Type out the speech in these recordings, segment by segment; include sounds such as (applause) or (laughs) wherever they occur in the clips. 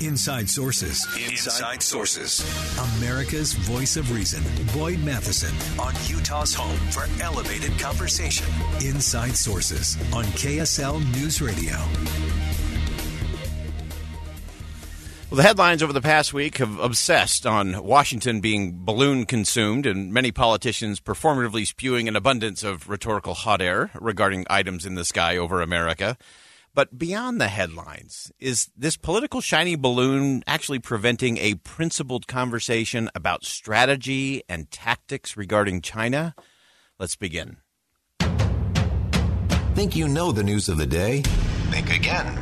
Inside Sources. Inside Sources. America's voice of reason. Boyd Matheson on Utah's home for elevated conversation. Inside Sources on KSL News Radio. Well, the headlines over the past week have obsessed on Washington being balloon consumed and many politicians performatively spewing an abundance of rhetorical hot air regarding items in the sky over America. But beyond the headlines, is this political shiny balloon actually preventing a principled conversation about strategy and tactics regarding China? Let's begin. Think you know the news of the day? Think again.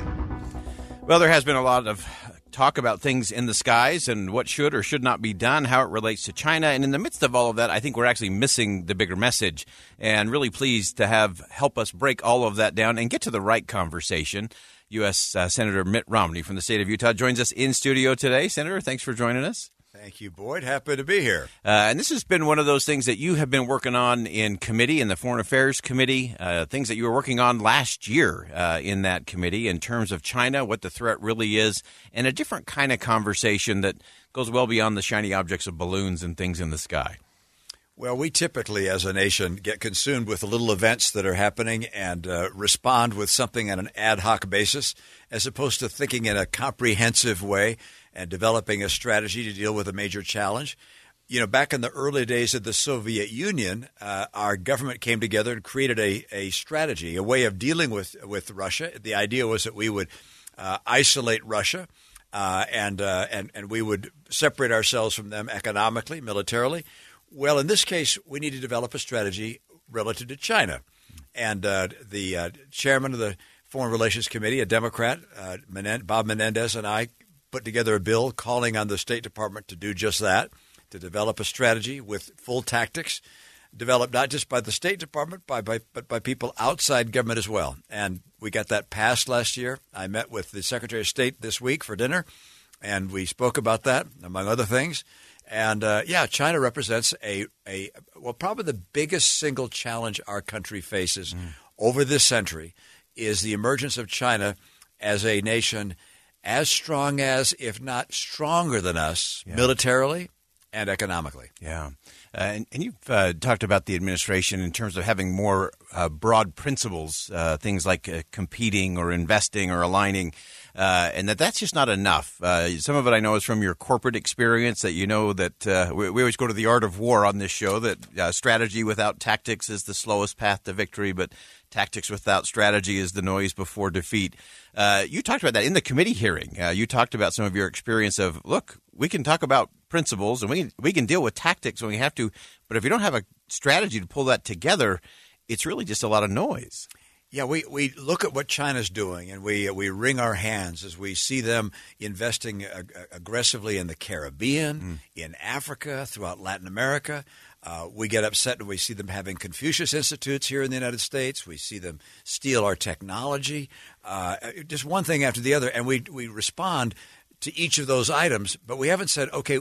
Well, there has been a lot of talk about things in the skies and what should or should not be done, how it relates to China. And in the midst of all of that, I think we're actually missing the bigger message. And really pleased to have help us break all of that down and get to the right conversation. U.S. Uh, Senator Mitt Romney from the state of Utah joins us in studio today. Senator, thanks for joining us. Thank you, Boyd. Happy to be here. Uh, and this has been one of those things that you have been working on in committee, in the Foreign Affairs Committee, uh, things that you were working on last year uh, in that committee in terms of China, what the threat really is, and a different kind of conversation that goes well beyond the shiny objects of balloons and things in the sky. Well, we typically, as a nation, get consumed with the little events that are happening and uh, respond with something on an ad hoc basis, as opposed to thinking in a comprehensive way and developing a strategy to deal with a major challenge. You know, back in the early days of the Soviet Union, uh, our government came together and created a, a strategy, a way of dealing with, with Russia. The idea was that we would uh, isolate Russia uh, and, uh, and, and we would separate ourselves from them economically, militarily. Well, in this case, we need to develop a strategy relative to China. And uh, the uh, chairman of the Foreign Relations Committee, a Democrat, Bob Menendez, and I put together a bill calling on the State Department to do just that, to develop a strategy with full tactics, developed not just by the State Department, by, by, but by people outside government as well. And we got that passed last year. I met with the Secretary of State this week for dinner, and we spoke about that, among other things. And uh, yeah, China represents a, a well, probably the biggest single challenge our country faces mm. over this century is the emergence of China as a nation as strong as, if not stronger than us, yeah. militarily and economically. Yeah. Uh, and, and, you've uh, talked about the administration in terms of having more uh, broad principles, uh, things like uh, competing or investing or aligning, uh, and that that's just not enough. some of it I know is from your corporate experience that you know that we, we, always go to the art of war on this show that strategy without tactics is the slowest path to victory, but tactics without strategy is the noise before defeat. Uh, you talked about that in the committee hearing. Uh, you talked about some of your experience of look, we can talk about principles and we we can deal with tactics when we have to, but if you don't have a strategy to pull that together, it's really just a lot of noise. Yeah, we, we look at what China's doing and we we wring our hands as we see them investing ag- aggressively in the Caribbean, mm. in Africa, throughout Latin America. Uh, we get upset when we see them having Confucius Institutes here in the United States. We see them steal our technology, uh, just one thing after the other, and we we respond to each of those items. But we haven't said, okay,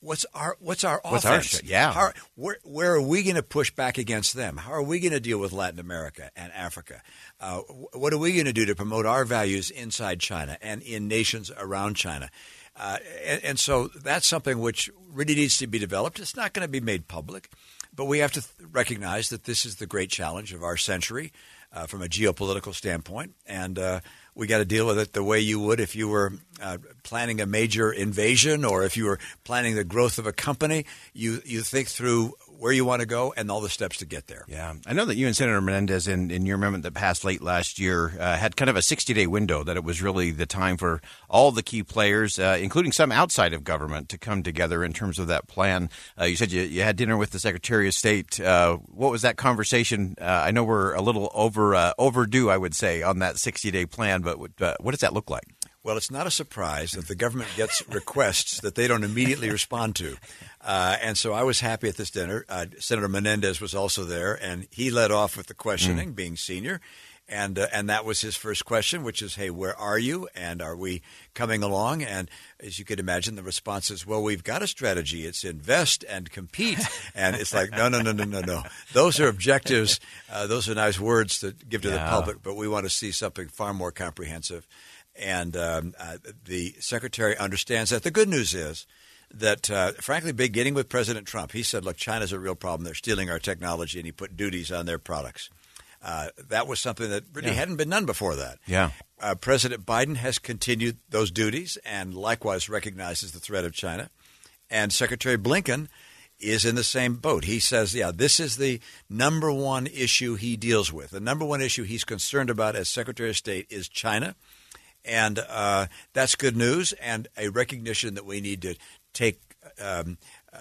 what's our what's our what's offense? Our, yeah. How, where, where are we going to push back against them? How are we going to deal with Latin America and Africa? Uh, what are we going to do to promote our values inside China and in nations around China? Uh, and, and, so that's something which really needs to be developed. It's not going to be made public, but we have to th- recognize that this is the great challenge of our century uh, from a geopolitical standpoint, and uh, we got to deal with it the way you would if you were uh, planning a major invasion or if you were planning the growth of a company. You you think through where you want to go and all the steps to get there. Yeah, I know that you and Senator Menendez, in, in your amendment that passed late last year, uh, had kind of a 60 day window that it was really the time for all the key players, uh, including some outside of government, to come together in terms of that plan. Uh, you said you, you, had dinner with the Secretary of State. Uh, what was that conversation? Uh, I know we're a little over uh, overdue, I would say, on that 60 day plan, but what, what does that look like? Well, it's not a surprise that the government gets requests that they don't immediately respond to. Uh, and so I was happy at this dinner. Uh, Senator Menendez was also there, and he led off with the questioning, being senior. And, uh, and that was his first question, which is, hey, where are you? And are we coming along? And as you could imagine, the response is, well, we've got a strategy. It's invest and compete. And it's like, no, no, no, no, no, no. Those are objectives. Uh, those are nice words to give to the public, but we want to see something far more comprehensive. And um, uh, the secretary understands that. The good news is that, uh, frankly, beginning with President Trump, he said, look, China's a real problem. They're stealing our technology, and he put duties on their products. Uh, that was something that really hadn't been done before that. Yeah. Uh, President Biden has continued those duties and likewise recognizes the threat of China. And Secretary Blinken is in the same boat. He says, yeah, this is the number one issue he deals with. The number one issue he's concerned about as Secretary of State is China. And uh, that's good news and a recognition that we need to take um, uh,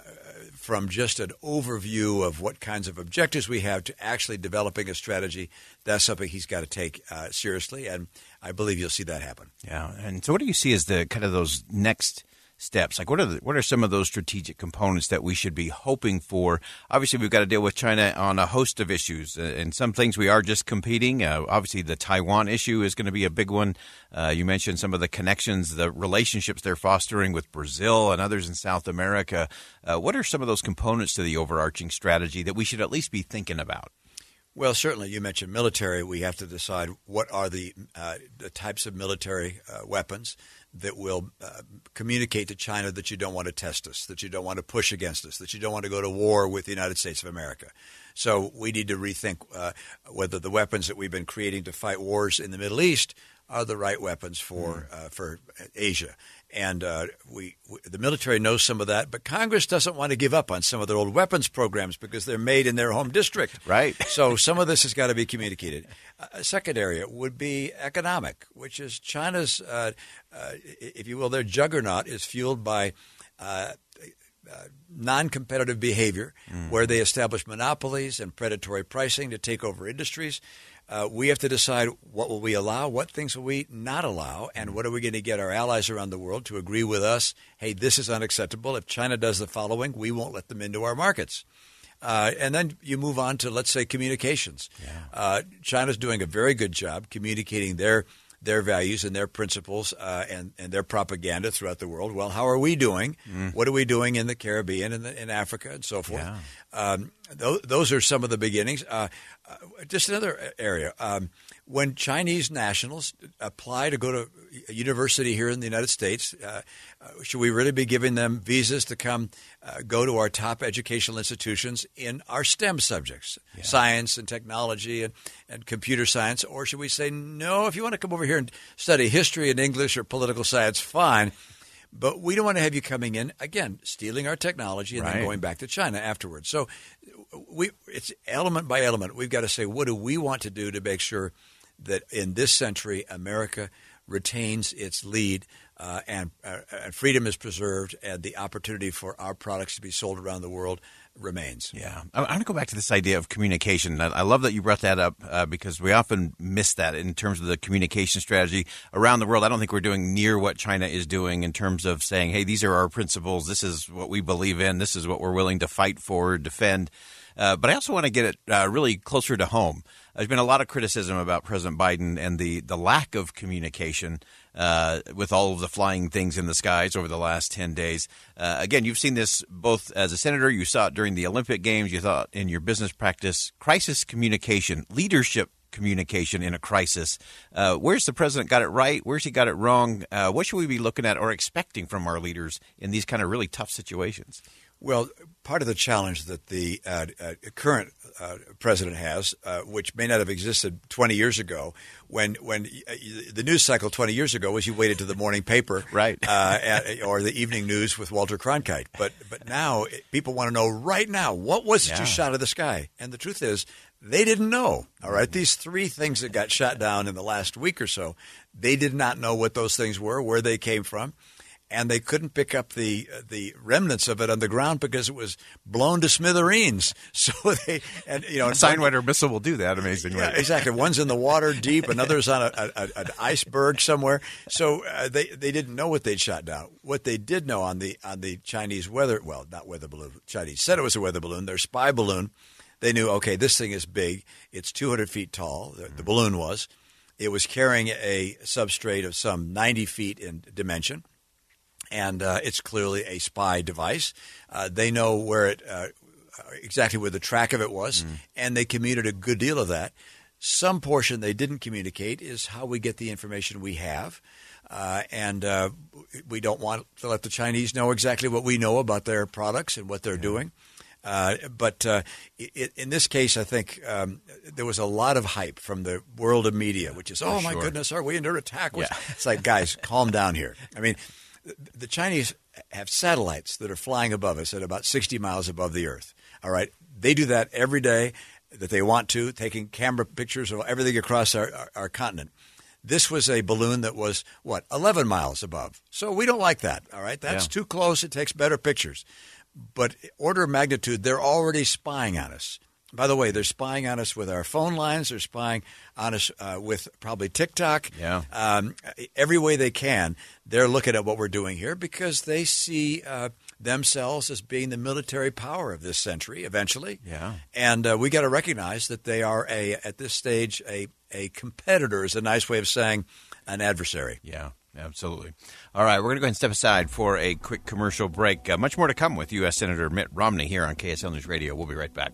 from just an overview of what kinds of objectives we have to actually developing a strategy. That's something he's got to take uh, seriously. And I believe you'll see that happen. Yeah, and so what do you see as the kind of those next steps? Like, what are the, what are some of those strategic components that we should be hoping for? Obviously, we've got to deal with China on a host of issues, uh, and some things we are just competing. Uh, obviously, the Taiwan issue is going to be a big one. Uh, you mentioned some of the connections, the relationships they're fostering with Brazil and others in South America. Uh, what are some of those components to the overarching strategy that we should at least be thinking about? Well, certainly, you mentioned military. We have to decide what are the uh, the types of military uh, weapons that will uh, communicate to China that you don't want to test us, that you don't want to push against us, that you don't want to go to war with the United States of America. So we need to rethink uh, whether the weapons that we've been creating to fight wars in the Middle East are the right weapons for uh, for Asia. And uh, we, we, the military knows some of that, but Congress doesn't want to give up on some of their old weapons programs because they're made in their home district. Right. (laughs) so some of this has got to be communicated. A second area would be economic, which is China's, uh, uh, if you will, their juggernaut is fueled by uh, non-competitive behavior, where they establish monopolies and predatory pricing to take over industries. Uh, we have to decide what will we allow, what things will we not allow, and what are we going to get our allies around the world to agree with us? Hey, this is unacceptable. If China does the following, we won't let them into our markets. Uh, and then you move on to, let's say, communications. Uh, China's doing a very good job communicating their their values and their principles uh, and, and their propaganda throughout the world. Well, how are we doing? What are we doing in the Caribbean and in Africa and so forth? Yeah. Um, those are some of the beginnings. Uh, uh, just another area. Um, when Chinese nationals apply to go to a university here in the United States, uh, uh, should we really be giving them visas to come uh, go to our top educational institutions in our STEM subjects, science and technology and, and computer science? Or should we say, no, if you want to come over here and study history and English or political science, fine. But we don't want to have you coming in again, stealing our technology and Right. then going back to China afterwards. So we it's element by element. We've got to say what do we want to do to make sure that in this century America retains its lead uh, and, uh, and freedom is preserved and the opportunity for our products to be sold around the world remains. Yeah, I, want to go back to this idea of communication. I, I love that you brought that up uh, because we often miss that in terms of the communication strategy around the world. I don't think we're doing near what China is doing in terms of saying, "Hey, these are our principles. This is what we believe in. This is what we're willing to fight for, defend." Uh, but I also want to get it uh, really closer to home. There's been a lot of criticism about President Biden and the, the lack of communication uh, with all of the flying things in the skies over the last 10 days. Uh, again, you've seen this both as a senator, you saw it during the Olympic Games, you it in your business practice. Crisis communication, leadership communication in a crisis. Uh, where's the president got it right? Where's he got it wrong? Uh, what should we be looking at or expecting from our leaders in these kind of really tough situations? Well, part of the challenge that the uh, uh, current uh, president has, uh, which may not have existed 20 years ago, when when uh, the news cycle 20 years ago was you waited to the morning paper, (laughs) Right. uh, at, or the evening news with Walter Cronkite. But but now it- people want to know right now what was it Yeah. you shot out of the sky, and the truth is they didn't know. All right, these three things that got shot down in the last week or so, they did not know what those things were, where they came from. And they couldn't pick up the the remnants of it on the ground because it was blown to smithereens. (laughs) So they and you know a Sidewinder missile will do that amazingly. Yeah, exactly. One's in the water deep, another's on a, a, an iceberg somewhere. So uh, they they didn't know what they'd shot down. What they did know on the on the Chinese weather well not weather balloon Chinese said it was a weather balloon. Their spy balloon. They knew okay this thing is big. It's 200 feet tall. The, the balloon was. It was carrying a substrate of some 90 feet in dimension and uh, it's clearly a spy device. Uh, they know where it uh, exactly where the track of it was, mm. and they commuted a good deal of that. Some portion they didn't communicate is how we get the information we have. Uh, and uh, we don't want to let the Chinese know exactly what we know about their products and what they're yeah. doing. Uh, but uh, it, in this case, I think um, there was a lot of hype from the world of media, which is, oh, my sure. goodness, are we under attack? Yeah. It's like, guys, calm down here. I mean, the Chinese have satellites that are flying above us at about 60 miles above the Earth. All right, they do that every day that they want to, taking camera pictures of everything across our, our, our continent. This was a balloon that was what 11 miles above. So we don't like that. All right, that's yeah. too close. It takes better pictures. But order of magnitude, they're already spying on us. By the way, they're spying on us with our phone lines. They're spying on us uh, with probably TikTok. Yeah. Um, every way they can, they're looking at what we're doing here because they see uh, themselves as being the military power of this century eventually. Yeah. And uh, we got to recognize that they are a at this stage a a competitor is a nice way of saying an adversary. Yeah. Absolutely. All right, we're going to go ahead and step aside for a quick commercial break. Uh, much more to come with U.S. Senator Mitt Romney here on KSL News Radio. We'll be right back.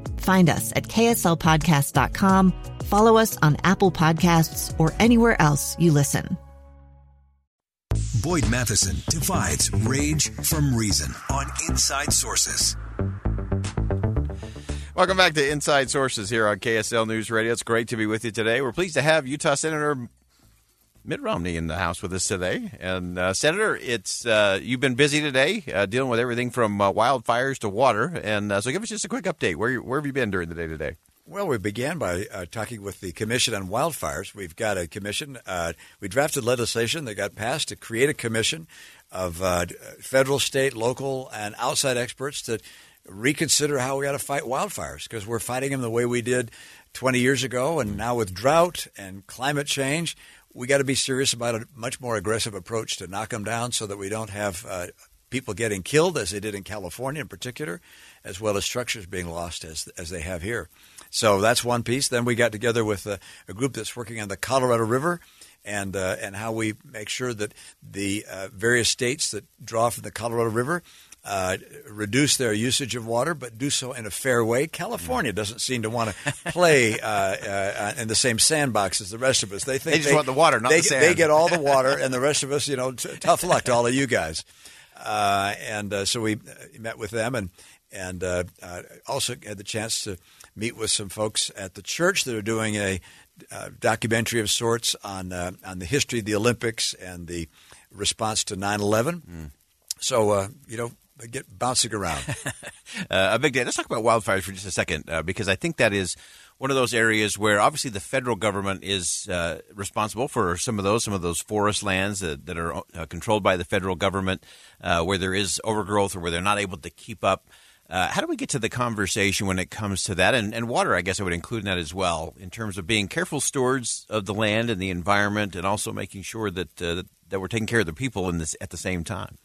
Find us at kslpodcast.com, follow us on Apple Podcasts, or anywhere else you listen. Boyd Matheson divides rage from reason on Inside Sources. Welcome back to Inside Sources here on KSL News Radio. It's great to be with you today. We're pleased to have Utah Senator Mitt Romney in the House with us today. And uh, Senator, it's uh, you've been busy today uh, dealing with everything from uh, wildfires to water, and uh, so give us just a quick update. Where where have you been during the day today? Well, we began by uh, talking with the Commission on Wildfires. We've got a commission. we drafted legislation that got passed to create a commission of federal, state, local, and outside experts to reconsider how we got to fight wildfires because we're fighting them the way we did 20 years ago, and now with drought and climate change, we got to be serious about a much more aggressive approach to knock them down so that we don't have uh, people getting killed as they did in California in particular, as well as structures being lost as as they have here. So that's one piece. Then we got together with a, a group that's working on the Colorado River and uh, and how we make sure that the uh, various states that draw from the Colorado River uh, reduce their usage of water, but do so in a fair way. California doesn't seem to want to play uh, uh, in the same sandbox as the rest of us. They think they just they, want the water, not they, the sand. They get all the (laughs) water, and the rest of us, you know, t- tough luck to all of you guys. Uh, and uh, so we met with them, and and also had the chance to meet with some folks at the church that are doing a documentary of sorts on on the history of the Olympics and the response to 9/11. Mm. So uh, you know, get bouncing around. (laughs) uh, a big day. Let's talk about wildfires for just a second, uh, because I think that is one of those areas where obviously the federal government is uh, responsible for some of those, some of those forest lands that, that are uh, controlled by the federal government, uh, where there is overgrowth or where they're not able to keep up. Uh, how do we get to the conversation when it comes to that? And, and water, I guess I would include in that as well, in terms of being careful stewards of the land and the environment, and also making sure that uh, that we're taking care of the people in this at the same time.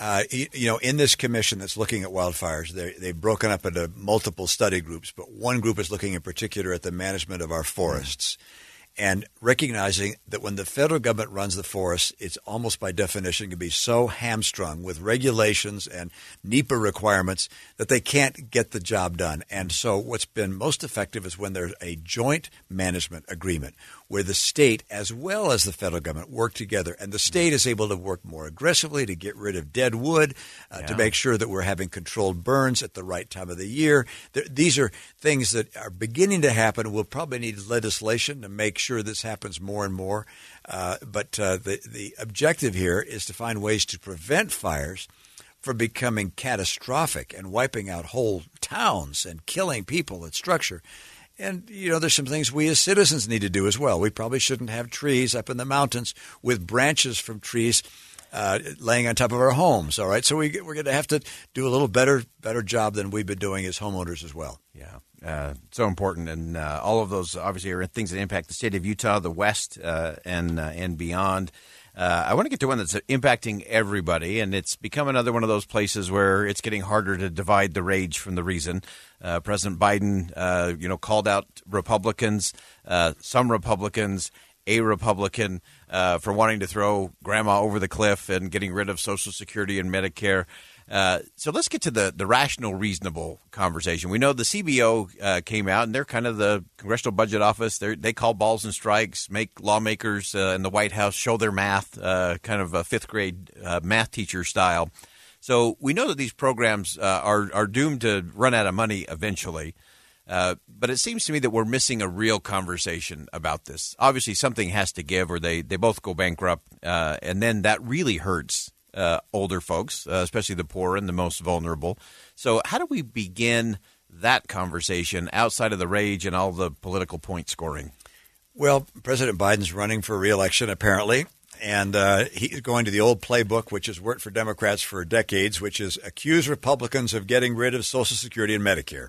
Uh, you, know, in this commission that's looking at wildfires, they've broken up into multiple study groups, but one group is looking in particular at the management of our forests. Mm and recognizing that when the federal government runs the forests, it's almost by definition can be so hamstrung with regulations and NEPA requirements that they can't get the job done. And so, what's been most effective is when there's a joint management agreement where the state as well as the federal government work together, and the state is able to work more aggressively to get rid of dead wood, uh, yeah. to make sure that we're having controlled burns at the right time of the year. these are things that are beginning to happen. We'll probably need legislation to make sure this happens more and more. Uh, but uh, the the objective here is to find ways to prevent fires from becoming catastrophic and wiping out whole towns and killing people and structure. And, you know, there's some things we as citizens need to do as well. We probably shouldn't have trees up in the mountains with branches from trees uh, laying on top of our homes. All right. So we, we're going to have to do a little better, better job than we've been doing as homeowners as well. Yeah. Uh, so important. And uh, all of those obviously are things that impact the state of Utah, the West, uh, and, uh, and beyond. Uh, I want to get to one that's impacting everybody, and it's become another one of those places where it's getting harder to divide the rage from the reason. Uh, President Biden, uh, you know, called out Republicans, uh, some Republicans, a Republican, uh, for wanting to throw grandma over the cliff and getting rid of Social Security and Medicare. Uh, so let's get to the, the rational, reasonable conversation. We know the CBO uh, came out, and they're kind of the Congressional Budget Office. They're, they call balls and strikes, make lawmakers uh, in the White House show their math, uh, kind of a fifth grade uh, math teacher style. So we know that these programs are, are doomed to run out of money eventually. but it seems to me that we're missing a real conversation about this. Obviously, something has to give, or they, they both go bankrupt, and then that really hurts uh, older folks, uh, especially the poor and the most vulnerable. So, how do we begin that conversation outside of the rage and all the political point scoring? Well, President Biden's running for reelection, apparently. And uh, he's going to the old playbook, which has worked for Democrats for decades, which is accuse Republicans of getting rid of Social Security and Medicare.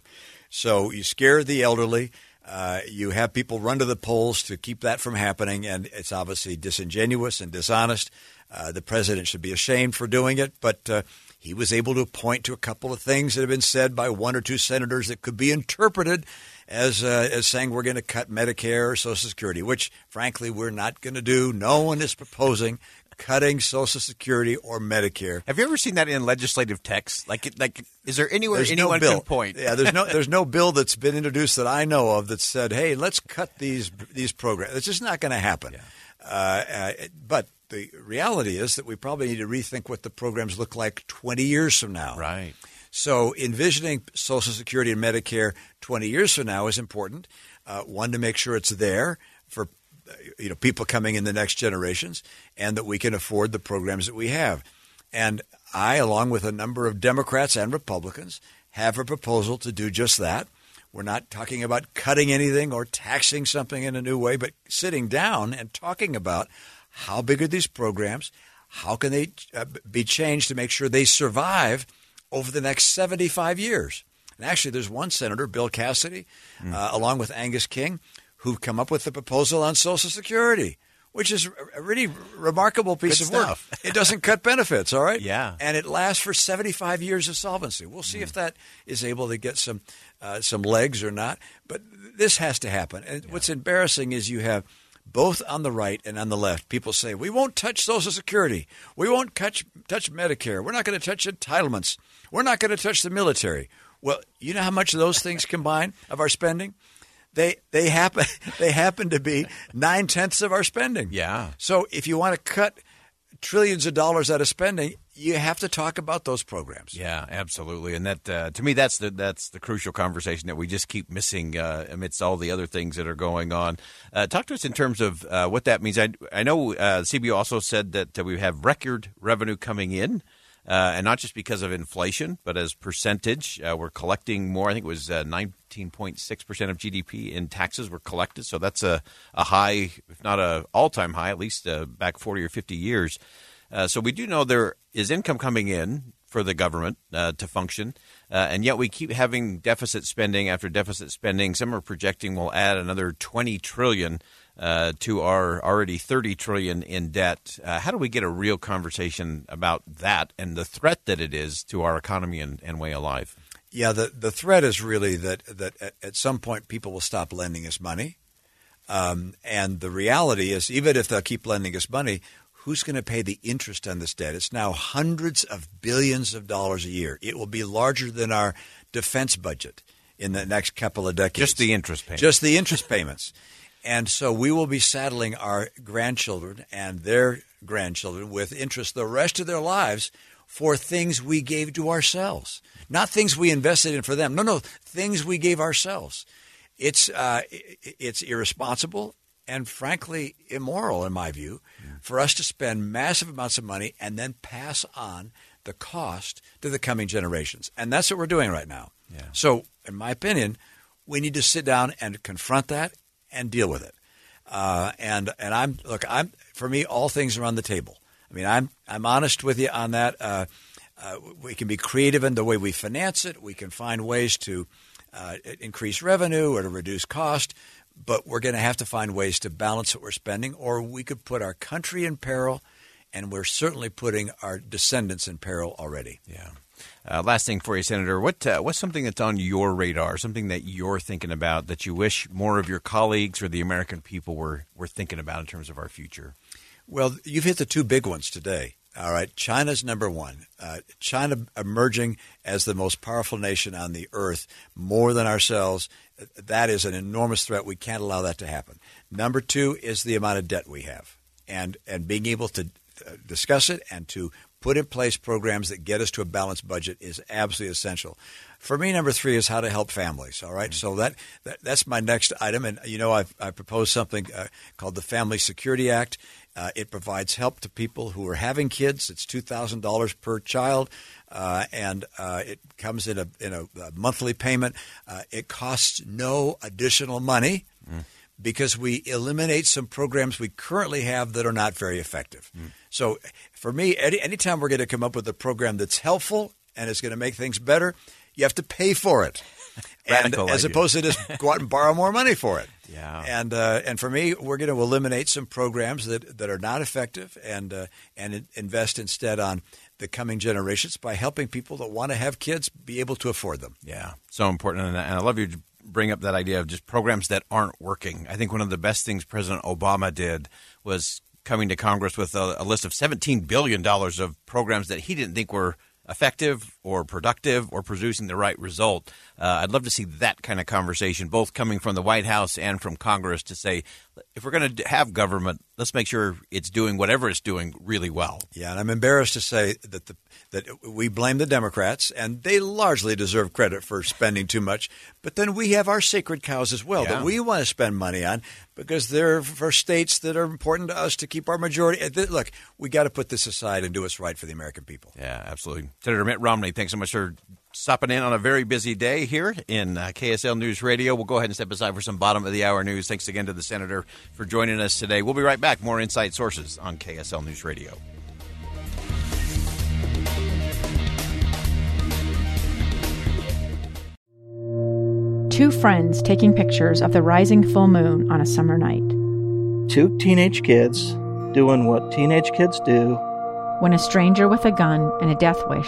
So you scare the elderly. Uh, you have people run to the polls to keep that from happening, and it's obviously disingenuous and dishonest. Uh, the president should be ashamed for doing it, but uh, he was able to point to a couple of things that have been said by one or two senators that could be interpreted as uh, as saying we're going to cut Medicare or Social Security, which frankly we're not going to do. No one is proposing cutting Social Security or Medicare. Have you ever seen that in legislative text? Like, like, is there anywhere there's anyone no bill. can point? Yeah, there's no there's no bill that's been introduced that I know of that said, "Hey, let's cut these these programs." It's just not going to happen. Yeah. Uh, uh, but the reality is that we probably need to rethink what the programs look like 20 years from now. Right. So envisioning Social Security and Medicare 20 years from now is important. Uh, one to make sure it's there for you know people coming in the next generations, and that we can afford the programs that we have. And I, along with a number of Democrats and Republicans, have a proposal to do just that. We're not talking about cutting anything or taxing something in a new way, but sitting down and talking about how big are these programs? How can they uh, be changed to make sure they survive over the next 75 years? And actually, there's one senator, Bill Cassidy, mm. uh, along with Angus King, who've come up with a proposal on Social Security, which is a really remarkable piece Good of stuff. work. It doesn't cut benefits, all right? Yeah. And it lasts for 75 years of solvency. We'll see mm. if that is able to get some uh, some legs or not. But this has to happen. And yeah. what's embarrassing is you have – both on the right and on the left, people say, we won't touch Social Security. We won't touch, touch Medicare. We're not going to touch entitlements. We're not going to touch the military. Well, you know how much of those things combine of our spending? They, they, happen, (laughs) they happen to be nine tenths of our spending. Yeah. So if you want to cut trillions of dollars out of spending, you have to talk about those programs. Yeah, absolutely. And that uh, to me, that's the that's the crucial conversation that we just keep missing uh, amidst all the other things that are going on. Uh, talk to us in terms of uh, what that means. I I know uh, CBO also said that we have record revenue coming in. Uh, and not just because of inflation, but as percentage, we're collecting more. I think it was 19.6% of GDP in taxes were collected. So that's a, a high, if not a all-time high, at least back 40 or 50 years. Uh, so we do know there is income coming in for the government uh, to function, uh, and yet we keep having deficit spending after deficit spending. Some are projecting we'll add another 20 trillion uh, to our already 30 trillion in debt. Uh, how do we get a real conversation about that and the threat that it is to our economy and, and way of life? Yeah, the the threat is really that that at, at some point people will stop lending us money, um, and the reality is even if they'll keep lending us money, who's going to pay the interest on this debt? It's now hundreds of billions of dollars a year. It will be larger than our defense budget in the next couple of decades. Just the interest payments. Just the interest payments. And so we will be saddling our grandchildren and their grandchildren with interest the rest of their lives for things we gave to ourselves, not things we invested in for them. No, no, things we gave ourselves. It's uh, it's irresponsible and frankly immoral, in my view, for us to spend massive amounts of money and then pass on the cost to the coming generations. And that's what we're doing right now. Yeah. So, in my opinion, we need to sit down and confront that and deal with it. Uh, and and I'm look, I'm for me, all things are on the table. I mean, I'm I'm honest with you on that. Uh, uh, we can be creative in the way we finance it. We can find ways to uh, increase revenue or to reduce cost, but we're going to have to find ways to balance what we're spending, or we could put our country in peril, and we're certainly putting our descendants in peril already. Yeah. Uh, last thing for you, Senator, what uh, what's something that's on your radar, something that you're thinking about that you wish more of your colleagues or the American people were were thinking about in terms of our future? Well, you've hit the two big ones today. All right, China's number one. Uh, China emerging as the most powerful nation on the earth, more than ourselves. That is an enormous threat. We can't allow that to happen. Number two is the amount of debt we have, and and being able to uh, discuss it and to put in place programs that get us to a balanced budget is absolutely essential. For me, number three is how to help families. All right? mm-hmm. so that, that, that's my next item, and you know I've I proposed something uh, called the Family Security Act. Uh, it provides help to people who are having kids. It's two thousand dollars per child, uh, and uh, it comes in a in a, a monthly payment. Uh, it costs no additional money. Mm because we eliminate some programs we currently have that are not very effective. Mm. So for me, any, anytime we're going to come up with a program that's helpful and is going to make things better, you have to pay for it. (laughs) and as opposed to just go out and borrow more money for it. (laughs) Yeah. And uh, and for me, we're going to eliminate some programs that, that are not effective and uh, and invest instead on the coming generations by helping people that want to have kids be able to afford them. Yeah, so important. And I love you bring up that idea of just programs that aren't working. I think one of the best things President Obama did was coming to Congress with a, a list of $17 billion of programs that he didn't think were effective or productive or producing the right result. Uh, I'd love to see that kind of conversation, both coming from the White House and from Congress, to say if we're going to have government, let's make sure it's doing whatever it's doing really well. Yeah, and I'm embarrassed to say that the that we blame the Democrats, and they largely deserve credit for spending too much. But then we have our sacred cows as well yeah. that we want to spend money on because they're for states that are important to us to keep our majority. Look, we got to put this aside and do what's right for the American people. Yeah, absolutely. Senator Mitt Romney, thanks so much for stopping in on a very busy day here in uh, KSL News Radio. We'll go ahead and step aside for some bottom of the hour news. Thanks again to the senator for joining us today. We'll be right back. More Inside Sources on KSL News Radio. two friends taking pictures of the rising full moon on a summer night. Two teenage kids doing what teenage kids do. When a stranger with a gun and a death wish